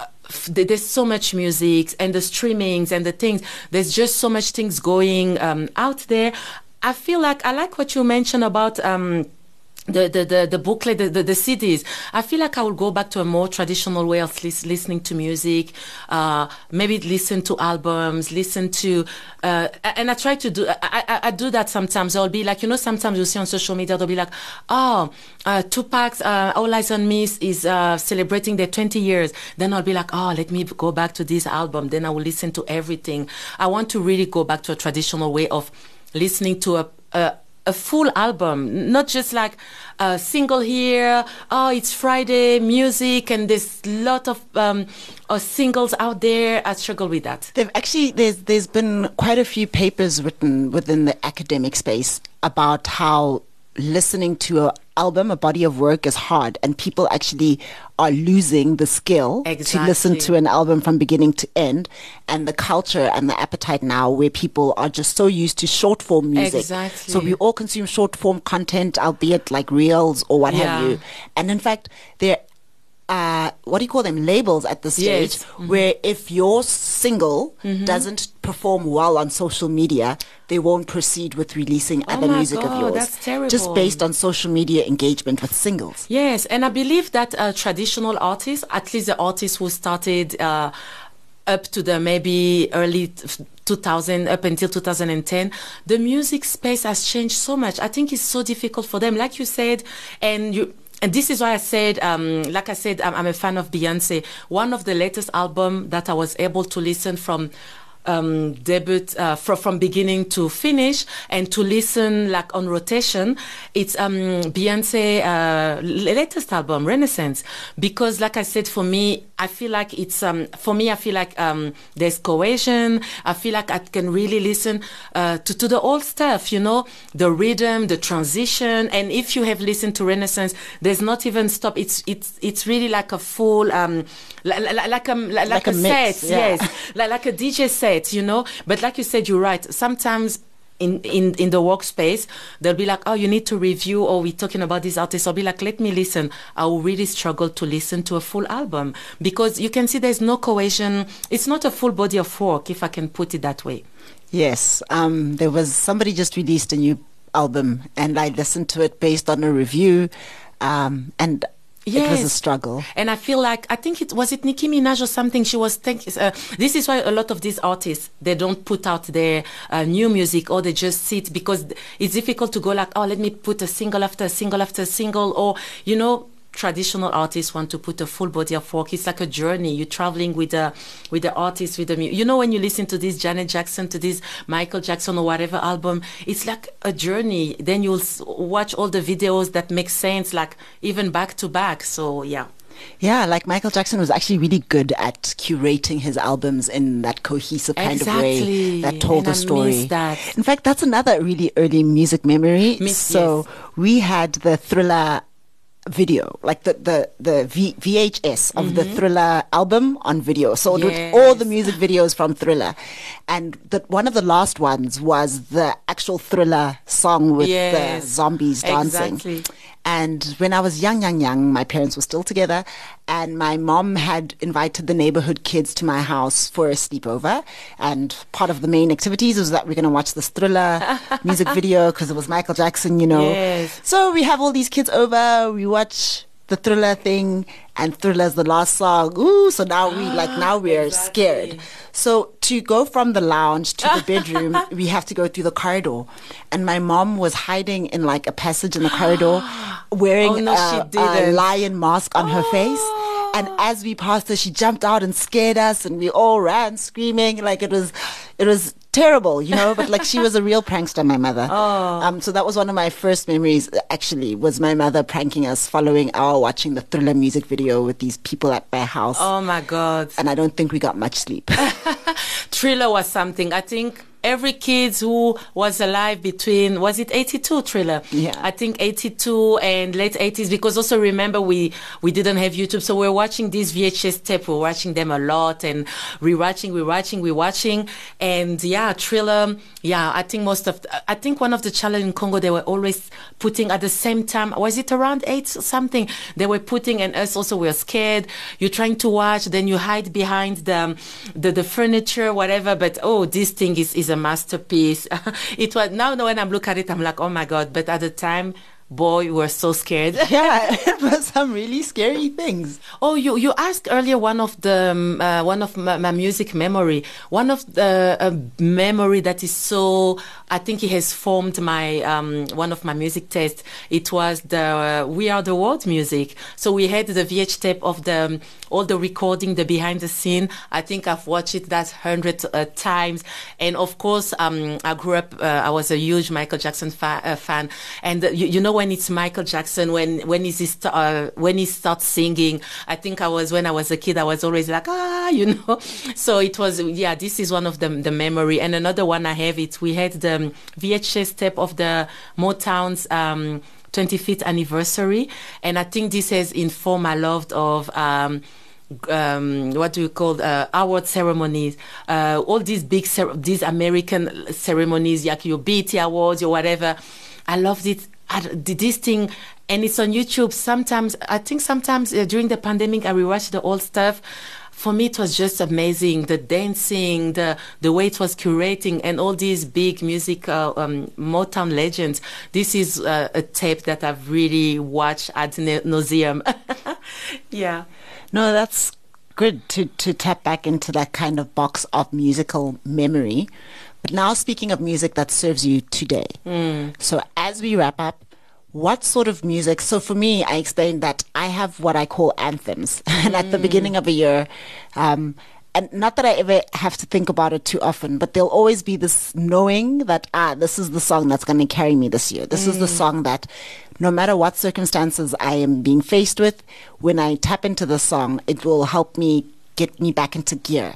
there's so much music and the streamings and the things. There's just so much things going um, out there. I feel like I like what you mentioned about. Um, the, the, the, the booklet, the, the, the, CDs. I feel like I will go back to a more traditional way of lis- listening to music, uh, maybe listen to albums, listen to, uh, and I try to do, I, I, I, do that sometimes. I'll be like, you know, sometimes you see on social media, they'll be like, oh, uh, Tupac's uh, All Eyez on Me is uh, celebrating their 20 years. Then I'll be like, oh, let me go back to this album. Then I will listen to everything. I want to really go back to a traditional way of listening to a, a a full album, not just like a single here. Oh, it's Friday music, and there's lot of um, uh, singles out there. I struggle with that. They've actually there's there's been quite a few papers written within the academic space about how listening to album, a body of work is hard and people actually are losing the skill exactly. to listen to an album from beginning to end and the culture and the appetite now where people are just so used to short form music. Exactly. So we all consume short form content, albeit like reels or what yeah. have you. And in fact, there uh, what do you call them labels at this stage yes. mm-hmm. where if your single mm-hmm. doesn't perform well on social media they won't proceed with releasing oh other music God, of yours that's terrible. just based on social media engagement with singles yes and i believe that uh, traditional artists at least the artists who started uh, up to the maybe early 2000 up until 2010 the music space has changed so much i think it's so difficult for them like you said and you and this is why I said, um, like I said, I'm, I'm, a fan of Beyonce. One of the latest album that I was able to listen from um, debut uh, from, from beginning to finish and to listen like on rotation. It's um, Beyonce uh, latest album, Renaissance, because like I said, for me, I feel like it's um, for me. I feel like um, there's cohesion. I feel like I can really listen uh, to to the old stuff. You know, the rhythm, the transition, and if you have listened to Renaissance, there's not even stop. It's it's it's really like a full um, like, like a like, like a, a set, yeah. yes, like, like a DJ set. You know, but like you said, you're right. Sometimes in, in, in the workspace, they'll be like, oh, you need to review, or we're talking about this artist. I'll be like, let me listen. I will really struggle to listen to a full album because you can see there's no cohesion. It's not a full body of work, if I can put it that way. Yes. Um, there was somebody just released a new album, and I listened to it based on a review. Um, and Yes. It was a struggle. And I feel like, I think it was it Nicki Minaj or something. She was thinking, uh, this is why a lot of these artists, they don't put out their uh, new music or they just sit because it's difficult to go like, oh, let me put a single after a single after a single or, you know, traditional artists want to put a full body of work. It's like a journey. You're traveling with the with the artist, with the music. you know when you listen to this Janet Jackson, to this Michael Jackson or whatever album, it's like a journey. Then you'll watch all the videos that make sense, like even back to back. So yeah. Yeah, like Michael Jackson was actually really good at curating his albums in that cohesive kind exactly. of way that told and the story. That. In fact, that's another really early music memory. Miss, so yes. we had the thriller video, like the the the v- VHS of mm-hmm. the Thriller album on video. So yes. all the music videos from Thriller, and the, one of the last ones was the actual Thriller song with yes. the zombies dancing. Exactly. And when I was young, young, young, my parents were still together, and my mom had invited the neighborhood kids to my house for a sleepover. And part of the main activities was that we're going to watch this thriller [LAUGHS] music video because it was Michael Jackson, you know. Yes. So we have all these kids over, we watch the thriller thing, and thriller's the last song. Ooh, so now we like [GASPS] now we're exactly. scared. So to go from the lounge to the bedroom, [LAUGHS] we have to go through the corridor. And my mom was hiding in like a passage in the corridor, [GASPS] wearing oh, no, a, a, lion mask on her face. [GASPS] And Oh. as we passed her, she jumped out and scared us, and we all ran screaming. Like it was, it was terrible, you know. But like she [LAUGHS] was a real prankster, my mother. Oh. Um, so that was one of my first memories. Actually, was my mother pranking us, following our watching the Thriller music video with these people at my house. Oh my God. And I don't think we got much sleep. [LAUGHS] Thriller was something. I think every kid who was alive between was it 82 thriller? Yeah. i think 82 and late 80s because also remember we we didn't have youtube so we're watching these vhs tape. We're watching them a lot and rewatching rewatching rewatching. And yeah thriller yeah i think most of i think one of the channels in congo they were always putting at the same time was it around eight or something? They were putting and us also we were scared. You're trying to watch then you hide behind the the, the furniture whatever but oh this thing is is a masterpiece. [LAUGHS] It was now when i'm looking at it i'm like oh my god. But at the time boy, we were so scared. [LAUGHS] yeah, [LAUGHS] [LAUGHS] it was some really scary things. Oh, you you asked earlier one of the um, uh, one of my, my, music memory. One of the uh, memory that is so I think it has formed my um, one of my music tests. It was the uh, We Are the World music. So we had the VH tape of the um, all the recording, the behind the scene. I think I've watched it that hundred uh, times. And of course, um, I grew up. Uh, I was a huge Michael Jackson fa- uh, fan. And you, you, know when it's Michael Jackson when when he st- when he starts singing. I think I was when I was a kid. I was always like ah, you know. [LAUGHS] So it was yeah. This is one of the the memory. And another one I have it. We had the um, VHS tape of the Motown's um, 25th anniversary, and I think this has informed my love of. Um, um, what do you call uh, award ceremonies? Uh, all these big, cer- these American ceremonies, like your BET Awards or whatever. I loved it. This thing, and it's on YouTube. Sometimes I think sometimes uh, during the pandemic, I rewatch the old stuff for me, it was just amazing. The dancing, the the way it was curating, and all these big music uh, um, Motown legends. This is uh, a tape that I've really watched at ad nauseum. [LAUGHS] yeah. No, that's good to to tap back into that kind of box of musical memory. But now, speaking of music that serves you today, mm. so as we wrap up, what sort of music? So for me, I explained that I have what I call anthems. [LAUGHS] and at the mm. beginning of a year, um, and not that I ever have to think about it too often, but there'll always be this knowing that, ah, this is the song that's going to carry me this year. This mm. is the mm. song that no matter what circumstances I am being faced with, when I tap into the song, it will help me get me back into gear.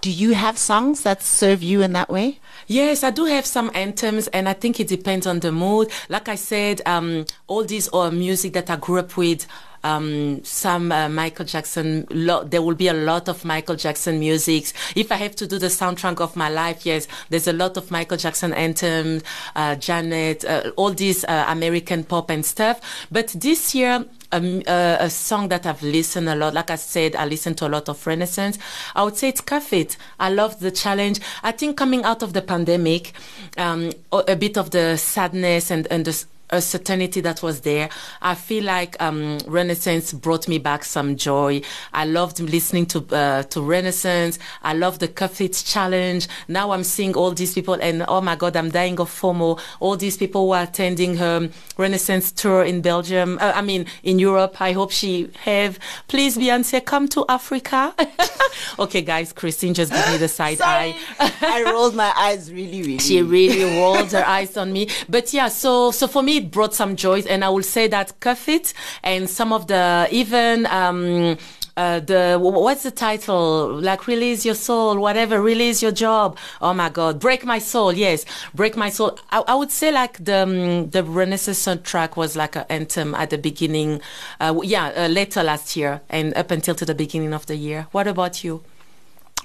Do you have songs that serve you in that way? Yes, I do have some anthems, and I think it depends on the mood. Like I said, um, all these uh, music that I grew up with. Um, some uh, Michael Jackson. Lo- there will be a lot of Michael Jackson music. If I have to do the soundtrack of my life, yes, there's a lot of Michael Jackson anthems, uh, Janet, uh, all these uh, American pop and stuff. But this year, a, a, song that I've listened a lot. Like I said, I listen to a lot of Renaissance. I would say it's Cuff It. I love the challenge. I think coming out of the pandemic, um, a bit of the sadness and, and the a certainty that was there. I feel like um, Renaissance brought me back some joy. I loved listening to uh, to Renaissance. I love the Cuff It challenge. Now I'm seeing all these people, and oh my God, I'm dying of FOMO. All these people who are attending her Renaissance tour in Belgium. Uh, I mean, in Europe. I hope she have. Please, Beyonce, come to Africa. [LAUGHS] okay, guys, Christine just gave me the side [LAUGHS] eye. I rolled my eyes really, really. She really rolled her eyes on me. But yeah, so so for me brought some joy, and I will say that Cuff It and some of the even. Um, uh, the what's the title? Like release your soul, whatever. Release your job. Oh my God, break my soul. Yes, break my soul. I, I would say like the um, the Renaissance track was like an anthem at the beginning. Uh, yeah, uh, later last year and up until to the beginning of the year. What about you?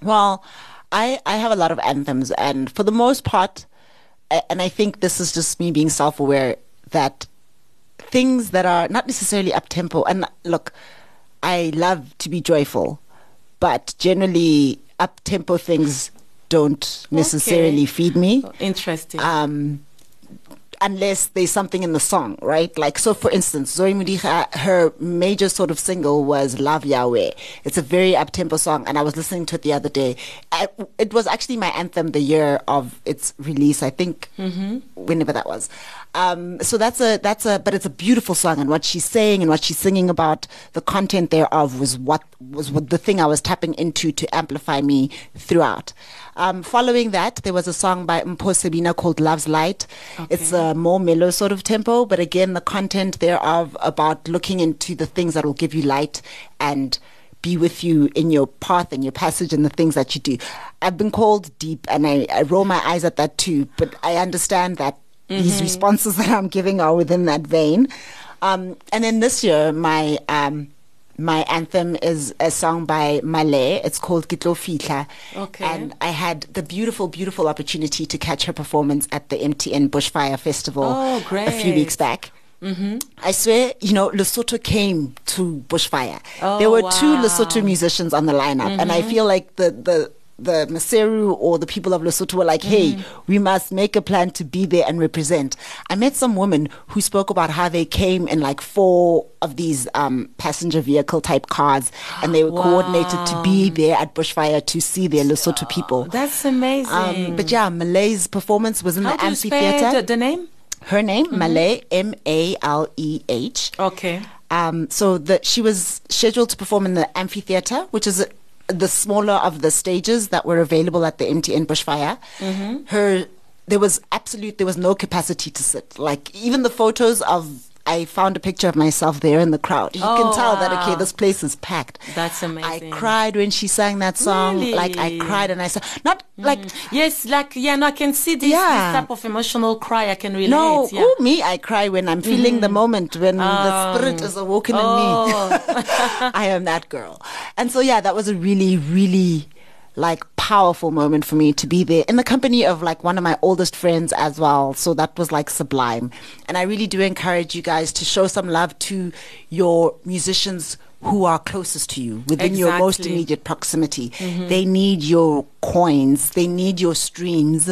Well, I I have a lot of anthems, and for the most part, and I think this is just me being self aware that things that are not necessarily up tempo and look i love to be joyful but generally up tempo things don't necessarily okay. feed me interesting um unless there's something in the song, right? Like, so for instance, Zoe Modiga, her major sort of single was Love Yahweh. It's a very up-tempo song, and I was listening to it the other day. I, it was actually my anthem the year of its release, I think, mm-hmm. whenever that was. Um, so that's a, that's a, but it's a beautiful song, and what she's saying and what she's singing about, the content thereof was what, was what the thing I was tapping into to amplify me throughout. Um, following that, there was a song by Mpho Sebina called Love's Light. Okay. It's a more mellow sort of tempo, but again, the content thereof about looking into the things that will give you light and be with you in your path and your passage and the things that you do. I've been called deep and I, I roll my eyes at that too, but I understand that mm-hmm. these responses [LAUGHS] that I'm giving are within that vein. Um, and then this year, my um, my anthem is a song by Maleh. It's called Kitlo Fitla. Okay. And I had the beautiful, beautiful opportunity to catch her performance at the MTN Bushfire Festival oh, a few weeks back. Mm-hmm. I swear, you know, Lesotho came to Bushfire. Oh, there were wow. two Lesotho musicians on the lineup, mm-hmm. and I mm-hmm. feel like the, the the Maseru or the people of Lesotho were like, hey, Mm-hmm. we must make a plan to be there and represent. I met some women who spoke about how they came in like four of these um, passenger vehicle type cars and they were [GASPS] coordinated to be there at Bushfire to see their Lesotho people. That's amazing. Um, but yeah, Maleh's performance was in How the do you spell amphitheater. the, the name? Her name, Maleh, M A L E H. Okay. Um, so that she was scheduled to perform in the amphitheater, which is the smaller of the stages that were available at the MTN Bushfire. Mm-hmm. Her there was absolute there was no capacity to sit. Like even the photos of I found a picture of myself there in the crowd. You can Oh, tell that okay, this place is packed. That's amazing. I cried when she sang that song. Like I Mm. cried and I said not like Yes, like yeah, no, I can see this, Yeah. this type of emotional cry. I can relate. no, yeah. ooh, me, I cry when I'm feeling the moment when the spirit is awoken in me. Oh. [LAUGHS] I am that girl. And so yeah, that was a really, really like powerful moment for me to be there in the company of like one of my oldest friends as well. So that was like sublime. And I really do encourage you guys to show some love to your musicians who are closest to you within your most immediate proximity. They need your coins. They need your streams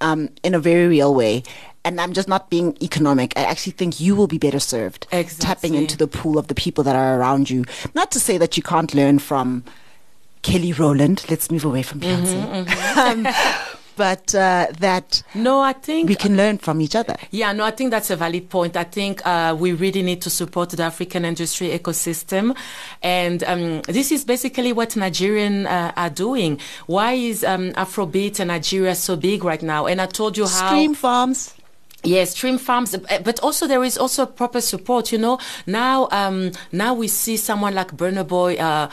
um, in a very real way. And I'm just not being economic. I actually think you will be better served tapping into the pool of the people that are around you. Not to say that you can't learn from Kelly Rowland. Let's move away from Beyonce. Mm-hmm, [LAUGHS] um, but uh, that No, I think we can learn from each other. Yeah, no, I think that's a valid point. I think uh, we really need to support the African industry ecosystem, and um, this is basically what Nigerian uh, are doing. Why is um, Afrobeat in Nigeria so big right now? And I told you how Stream farms. Yes, stream farms, uh, but also there is also proper support. You know, now um, now we see someone like Burna Boy. Uh,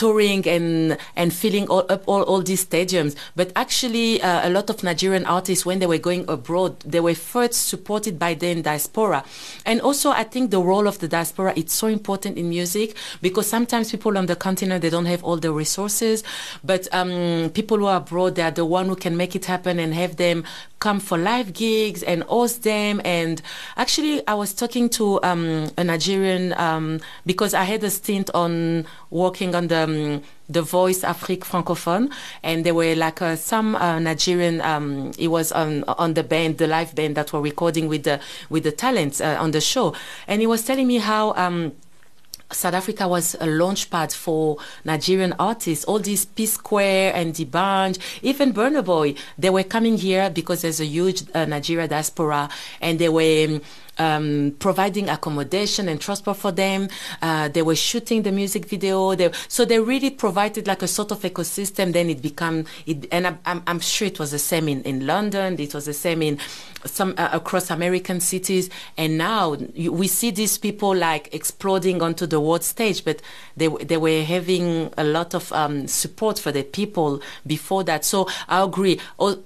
touring and and filling all up all, all these stadiums. But actually uh, a lot of nigerian artists when they were going abroad they were first supported by the diaspora. And also i think the role of the diaspora it's so important in music because sometimes people on the continent they don't have all the resources. But um, people who are abroad they are the one who can make it happen and have them come for live gigs and host them. And actually, I was talking to um, a Nigerian um, because I had a stint on working on the um, the Voice Afrique francophone, and there were like uh, some uh, Nigerian. Um, it was on on the band, the live band that were recording with the with the talents uh, on the show, and he was telling me how. Um, South Africa was a launchpad for Nigerian artists. All these P Square and D'banj, even Burna Boy, they were coming here because there's a huge uh, Nigeria diaspora, and they were. Um, um, providing accommodation and transport for them. Uh, they were shooting the music video. They, so they really provided like a sort of ecosystem. Then it became, it, and I'm, I'm, sure it was the same in, in London. It was the same in some uh, across American cities. And now you, we see these people like exploding onto the world stage, but they they were having a lot of um, support for the people before that. So I agree. All,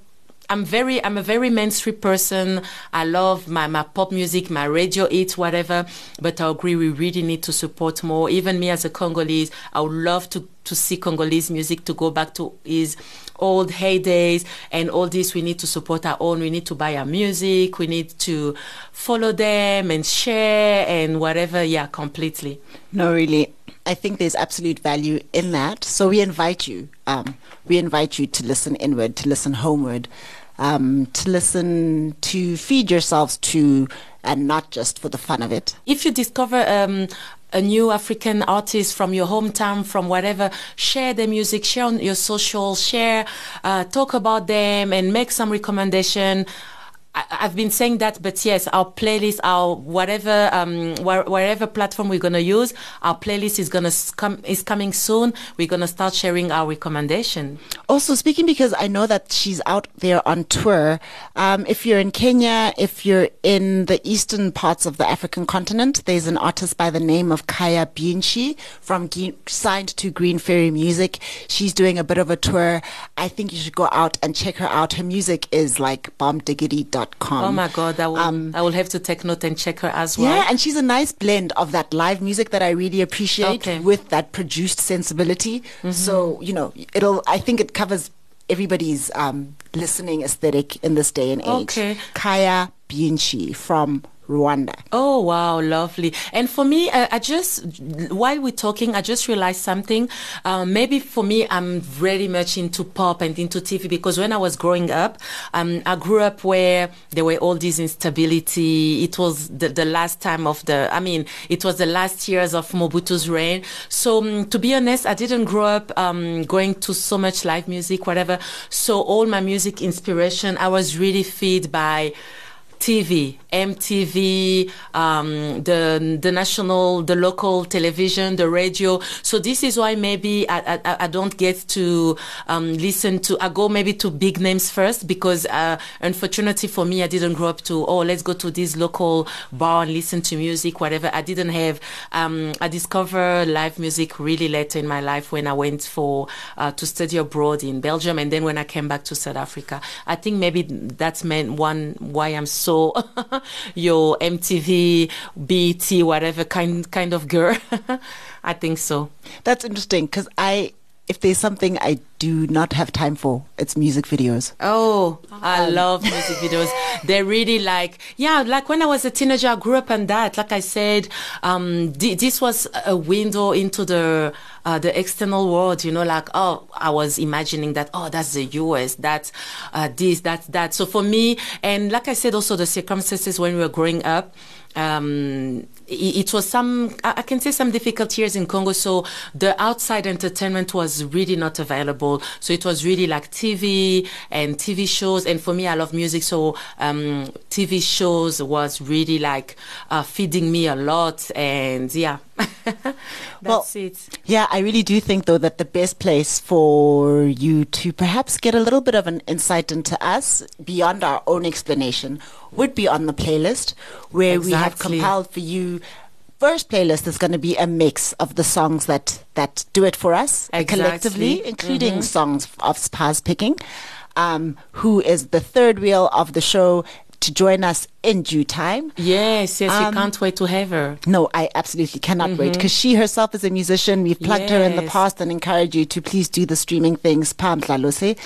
I'm very, I'm a very mainstream person. I love my, my pop music, my radio hits, whatever. But I agree, we really need to support more. Even me as a Congolese, I would love to, to see Congolese music to go back to its old heydays and all this. We need to support our own. We need to buy our music. We need to follow them and share and whatever. Yeah, completely. No, really. I think there's absolute value in that. So we invite you. Um, we invite you to listen inward, to listen homeward, um, to listen to feed yourselves to, and not just for the fun of it. If you discover um, a new African artist from your hometown, from whatever, share their music, share on your social, share, uh, talk about them, and make some recommendation. I, I've been saying that, but yes, our playlist, our whatever, um, where, wherever platform we're gonna use, our playlist is gonna come is coming soon. We're gonna start sharing our recommendation. Also, speaking because I know that she's out there on tour. Um, if you're in Kenya, if you're in the eastern parts of the African continent, there's an artist by the name of Kaya Bienchi from Ge- signed to Green Fairy Music. She's doing a bit of a tour. I think you should go out and check her out. Her music is like Oh my God, I will, Um, I will have to take note and check her as well. Yeah, and she's a nice blend of that live music that I really appreciate Okay. Mm-hmm. with that produced sensibility. So, you know, it'll, I think it covers everybody's um, listening aesthetic in this day and age. Okay. Kaya Bienchi from Rwanda. Oh wow, lovely! And for me, uh, I just while we're talking, I just realized something. Uh, maybe for me, I'm very much into pop and into TV because when I was growing up, um, I grew up where there were all these instability. It was the, the last time of the, I mean, it was the last years of Mobutu's reign. So um, to be honest, I didn't grow up um, going to so much live music, whatever. So all my music inspiration, I was really fed by TV, MTV, um, the the national, the local television, the radio. So this is why maybe I, I, I don't get to um, listen to. I go maybe to big names first because uh, unfortunately for me, I didn't grow up to. Oh, let's go to this local bar and listen to music, whatever. I didn't have. Um, I discovered live music really later in my life when I went for uh, to study abroad in Belgium, and then when I came back to South Africa. I think maybe that's meant one why I'm so [LAUGHS] your MTV, BET, whatever kind kind of girl. [LAUGHS] I think so. That's interesting because I, if there's something I do not have time for, it's music videos. Oh, I um, love music videos. They're really like, yeah, like when I was a teenager, I grew up on that. Like I said, um, th- this was a window into the uh, the external world. You know, like oh, I was imagining that oh, that's the U.S. That's uh, this, that's that. So for me, and like I said, also the circumstances when we were growing up. Um, it, was some I can say some difficult years in Congo. So the outside entertainment was really not available. So it was really like TV and TV shows. And for me, I love music, so um, TV shows was really like uh, feeding me a lot. And yeah. [LAUGHS] That's well, it. Yeah, I really do think though that the best place for you to perhaps get a little bit of an insight into us beyond our own explanation would be on the playlist where exactly. we have compiled for you first playlist is going to be a mix of the songs that that do it for us exactly. collectively including mm-hmm. songs of Spaz picking um, who is the third wheel of the show to join us in due time. Yes, yes, um, we can't wait to have her. No, I absolutely cannot mm-hmm. wait because she herself is a musician. We've plugged yes. her in the past and encouraged you to please do the streaming things. Pam Tlalose.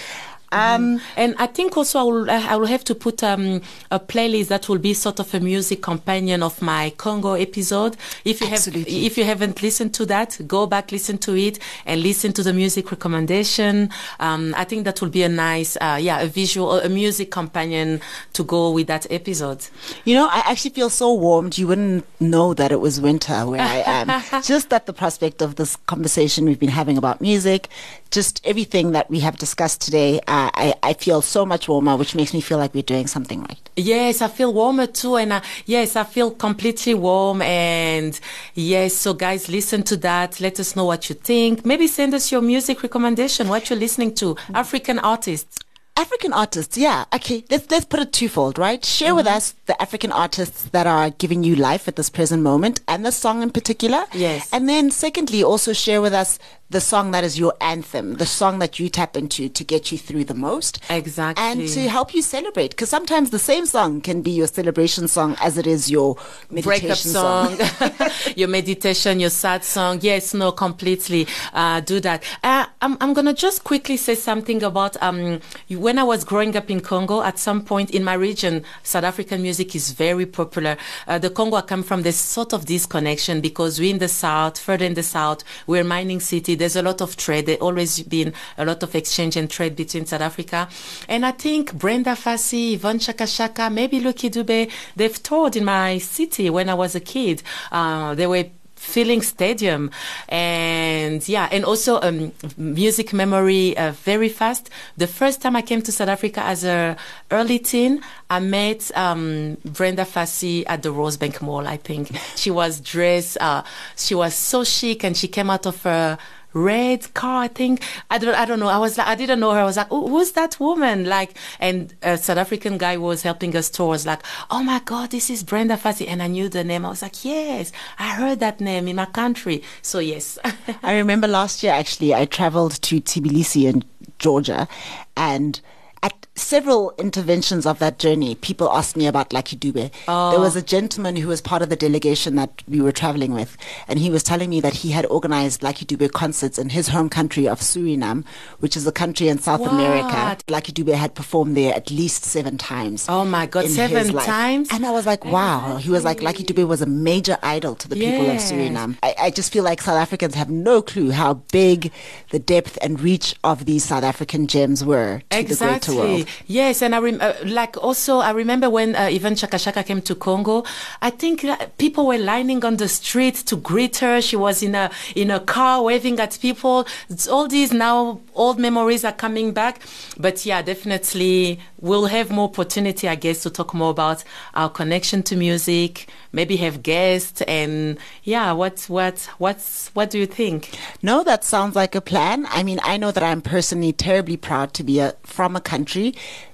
Um, mm. And I think also I will, I will have to put um, a playlist that will be sort of a music companion of my Congo episode. If you Absolutely. have, if you haven't listened to that, go back, listen to it, and listen to the music recommendation. Um, I think that will be a nice, uh, yeah, a visual, a music companion to go with that episode. You know, I actually feel so warmed. You wouldn't know that it was winter where I am. [LAUGHS] just at the prospect of this conversation we've been having about music, just everything that we have discussed today. Uh, I, I feel so much warmer, which makes me feel like we're doing something right. Yes, I feel warmer too. And uh, yes, I feel completely warm. And yes, so guys, listen to that. Let us know what you think. Maybe send us your music recommendation, what you're listening to, African artists. African artists, yeah. Okay, let's let's put it twofold, right? Share mm-hmm. with us the African artists that are giving you life at this present moment and the song in particular. Yes. And then secondly, also share with us the song that is your anthem, the song that you tap into to get you through the most. Exactly. And to help you celebrate. Because sometimes the same song can be your celebration song as it is your meditation Breakup song, song. [LAUGHS] [LAUGHS] your meditation, your sad song. Yes, no, completely uh, do that. Uh, I'm, I'm going to just quickly say something about um, when I was growing up in Congo, at some point in my region, South African music is very popular. Uh, the Congo I come from, there's sort of this connection because we're in the south, further in the south, we're mining city there's a lot of trade. There's always been a lot of exchange and trade between South Africa. And I think Brenda Fassie, Yvonne Chaka, maybe Lucky Dube, they've toured in my city when I was a kid. Uh, they were filling stadium and yeah and also um, music memory uh, very fast the first time i came to south africa as a early teen i met um, brenda fassie at the rosebank mall i think she was dressed uh, she was so chic and she came out of her red car, I think. I don't, I don't know. I was like, I didn't know her. I was like, who's that woman? Like, and a South African guy was helping us tours. Like, oh my God, this is Brenda Fassie. And I knew the name. I was like, yes, I heard that name in my country. So yes. [LAUGHS] I remember last year, actually, I traveled to Tbilisi in Georgia and at several interventions of that journey, people asked me about Lucky Dube. Oh. There was oh. a gentleman who was part of the delegation that we were traveling with, and he was telling me that he had organized Lucky Dube concerts in his home country of Suriname, which is a country in South America. What? Lucky Dube had performed there at least seven times. Oh my God, seven times? And I was like, wow. He was like, Lucky Dube was a major idol to the people of Suriname. I, I just feel like South Africans have no clue how big the depth and reach of these South African gems were to the world. Yes, and I rem- uh, like also I remember when uh, Yvonne Chaka Chaka came to Congo. I think uh, people were lining on the street to greet her. She was in a in a car waving at people. It's all these now old memories are coming back. But yeah, definitely we'll have more opportunity, I guess, to talk more about our connection to music. Maybe have guests and yeah, what what what's what do you think? No, that sounds like a plan. I mean, I know that I'm personally terribly proud to be a, from a country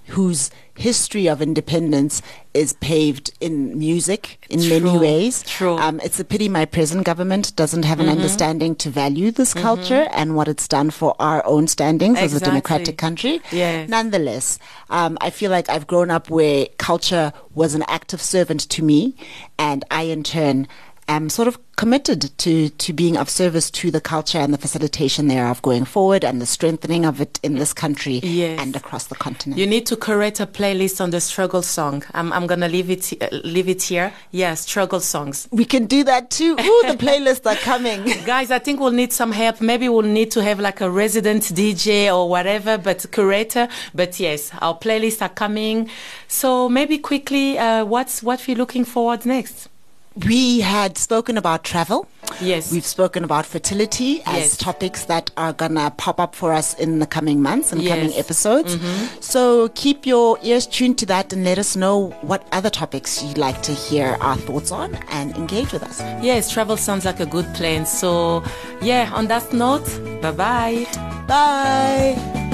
whose history of independence is paved in music in many ways. true. Um, it's a pity my present government doesn't have an Mm-hmm. understanding to value this culture and what it's done for our own standings as a democratic country. Yes. Nonetheless, um, I feel like I've grown up where culture was an active servant to me, and I in turn am sort of committed to, to being of service to the culture and the facilitation thereof going forward and the strengthening of it in this country Yes. and across the continent. You need to create a playlist on the struggle song. I'm, I'm gonna leave it uh, leave it here. Yeah, struggle songs. we can do that too. Ooh, the playlists are coming. [LAUGHS] Guys, I think we'll need some help. Maybe we'll need to have like a resident DJ or whatever, but curator. But yes, our playlists are coming. So maybe quickly, uh, what's what we're looking forward next? We had spoken about travel. Yes. We've spoken about fertility as Yes. topics that are gonna pop up for us in the coming months and coming Yes. Mm-hmm. episodes. So keep your ears tuned to that and let us know what other topics you'd like to hear our thoughts on and engage with us. Yes, travel sounds like a good plan. So yeah, on that note, bye bye. Bye.